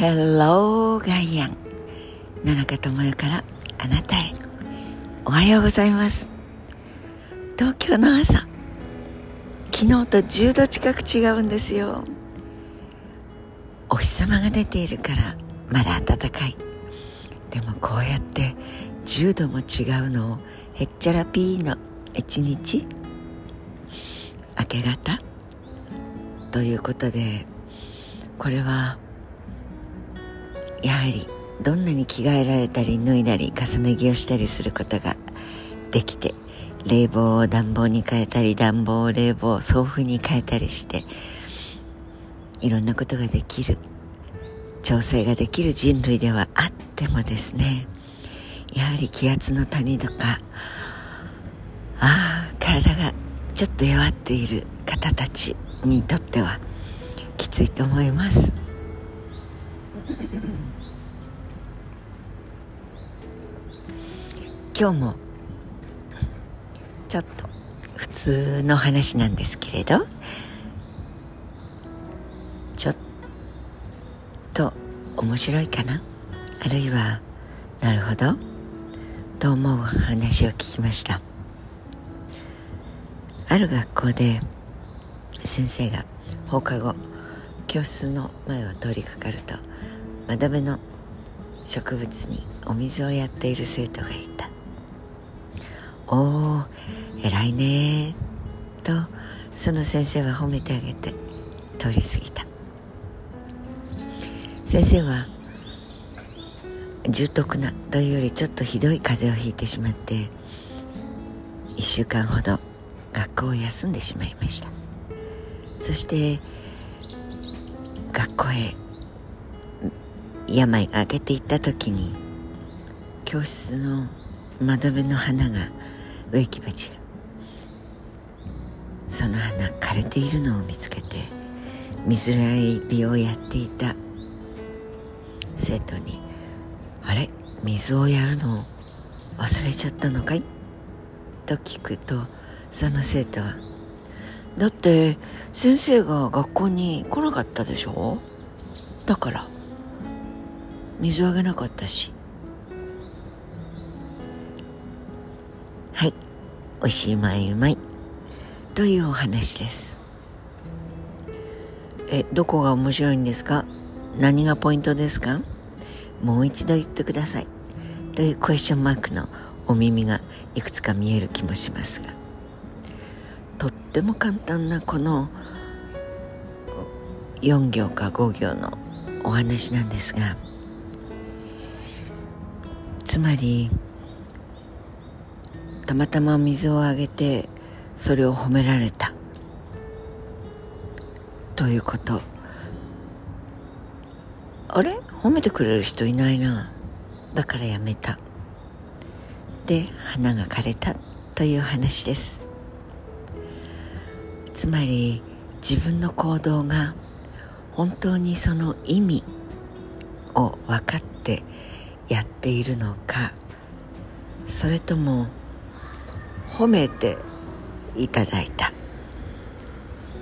Hello ガイアン野中智代からあなたへ。おはようございます。東京の朝。昨日と10度近く違うんですよ。お日様が出ているからまだ暖かい。でもこうやって10度も違うのをへっちゃらピーの一日。明け方？ということでこれはやはりどんなに着替えられたり脱いだり重ね着をしたりすることができて冷房を暖房に変えたり暖房を冷房送風に変えたりしていろんなことができる。調整ができる人類ではあってもですねやはり気圧の谷とかああ体がちょっと弱っている方たちにとってはきついと思います。今日もちょっと普通の話なんですけれどちょっと面白いかな？あるいはなるほど。と思う話を聞きました。ある学校で先生が放課後教室の前を通りかかると窓辺の植物にお水をやっている生徒がいたおお偉いねとその先生は褒めてあげて通り過ぎた。先生は重篤なというよりちょっとひどい風邪をひいてしまって1週間ほど学校を休んでしまいました。そして学校へ病が明けていった時に教室の窓辺の花が植木鉢がその花枯れているのを見つけて水やりをやっていた生徒に「あれ水をやるの忘れちゃったのかい?」と聞くとその生徒は「だって先生が学校に来なかったでしょ？だから水あげなかったし」はい。おしまいうまい。というお話です。えどこが面白いんですか？何がポイントですか？もう一度言ってください。というクエスチョンマークのお耳がいくつか見える気もしますが。とっても簡単なこの4行か5行のお話なんですが。つまりたまたま水をあげてそれを褒められた。ということ。あれ？褒めてくれる人いないな。だからやめた。で花が枯れた。という話です。つまり自分の行動が本当にその意味を分かってやっているのかそれとも褒めていただいた。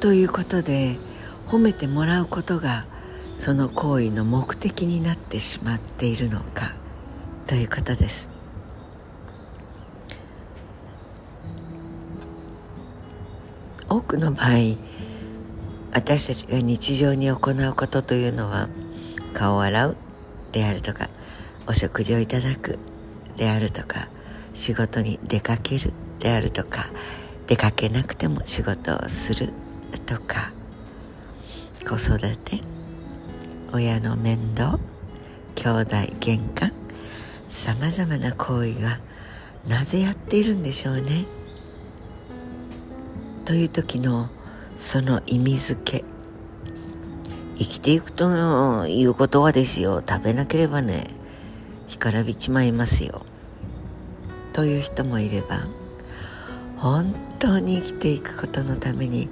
ということで褒めてもらうことがその行為の目的になってしまっているのかということです。多くの場合私たちが日常に行うことというのは顔を洗うであるとかお食事をいただくであるとか仕事に出かけるであるとか出かけなくても仕事をするとか子育て親の面倒兄弟喧嘩さまざまな行為がなぜやっているんでしょうね？という時のその意味づけ。生きていくということはですよ。食べなければね。干からびちまいますよ。という人もいれば本当に生きていくことのために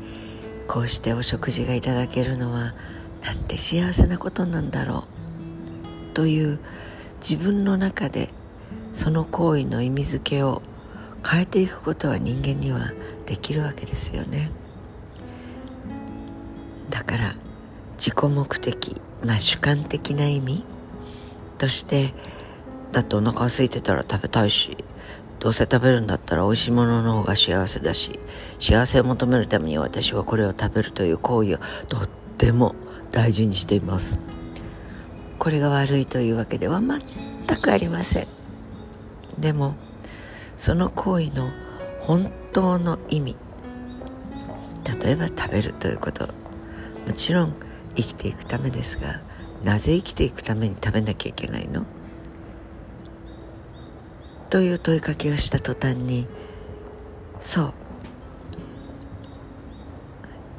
こうしてお食事がいただけるのはなんて幸せなことなんだろう。という自分の中でその行為の意味づけを変えていくことは人間にはできるわけですよね。だから自己目的、まあ、主観的な意味としてだってお腹空いてたら食べたいしどうせ食べるんだったら美味しいものの方が幸せだし幸せを求めるために私はこれを食べるという行為をとっても大事にしています。これが悪いというわけでは全くありません。でもその行為の本当の意味例えば食べるということ。もちろん生きていくためですがなぜ生きていくために食べなきゃいけないの？という問いかけをした途端にそう。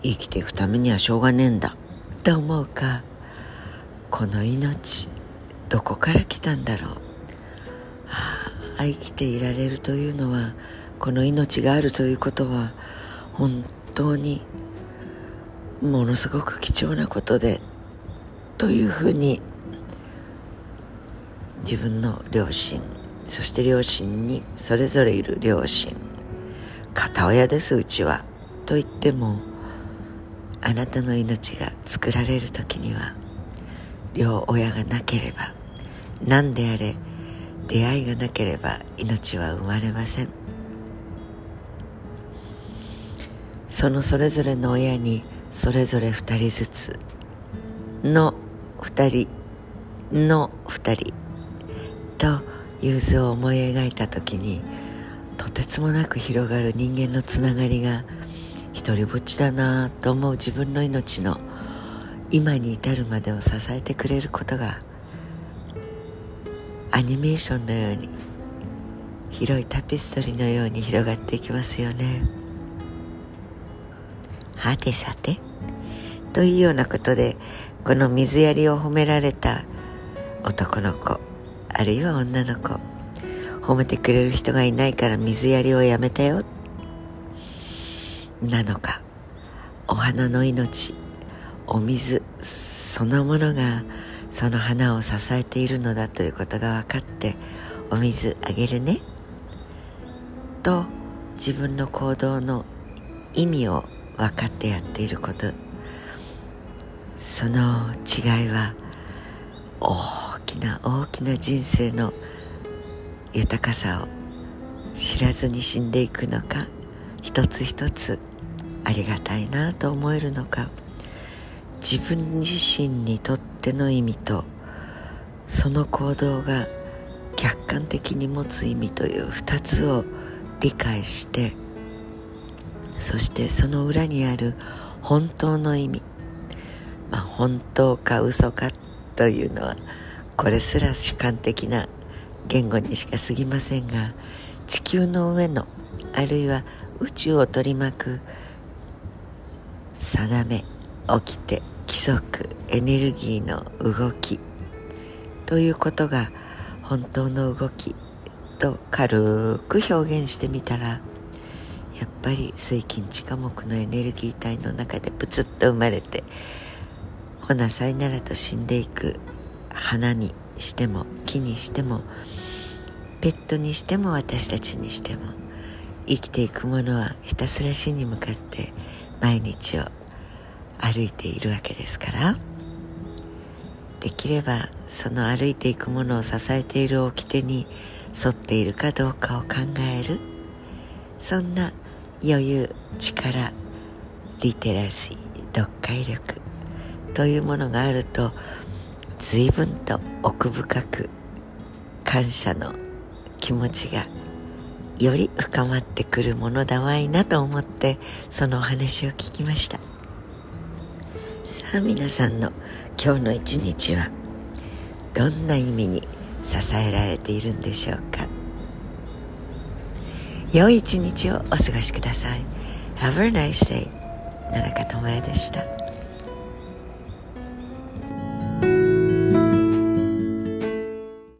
生きていくためにはしょうがねえんだ。と思うかこの命どこから来たんだろう、はあ、生きていられるというのはこの命があるということは本当にものすごく貴重なことでというふうに自分の両親そして両親にそれぞれいる両親。片親ですうちは。と言ってもあなたの命が作られる時には両親がなければ何であれ出会いがなければ命は生まれません。そのそれぞれの親にそれぞれ2人ずつの2人の2人と融通を思い描いた時にとてつもなく広がる人間のつながりが一りぼっちだなと思う自分の命の今に至るまでを支えてくれることがアニメーションのように広いタピストリーのように広がっていきますよね。はてさてというようなことでこの水やりを褒められた男の子あるいは女の子。褒めてくれる人がいないから水やりをやめたよ。なのか。お花の命。お水そのものがその花を支えているのだということが分かってお水あげるね。と自分の行動の意味を分かってやっていること。その違いは大な大きな人生の豊かさを知らずに死んでいくのか一つ一つありがたいなと思えるのか自分自身にとっての意味とその行動が客観的に持つ意味という2つを理解してそしてその裏にある本当の意味まあ本当か嘘かというのはこれすら主観的な言語にしか過ぎませんが地球の上のあるいは宇宙を取り巻く定め起きて規則エネルギーの動きということが本当の動きと軽く表現してみたらやっぱり水金地下木のエネルギー体の中でプツッと生まれてほなさいならと死んでいく。花にしても木にしてもペットにしても私たちにしても生きていくものはひたすら死に向かって毎日を歩いているわけですから。できればその歩いていくものを支えている掟に沿っているかどうかを考える。そんな余裕力リテラシー読解力というものがあると随分と奥深く感謝の気持ちがより深まってくるものだわいなと思ってそのお話を聞きました。さあ皆さんの今日の一日はどんな意味に支えられているんでしょうか。良い一日をお過ごしください。Have a nice day 野中智也でした。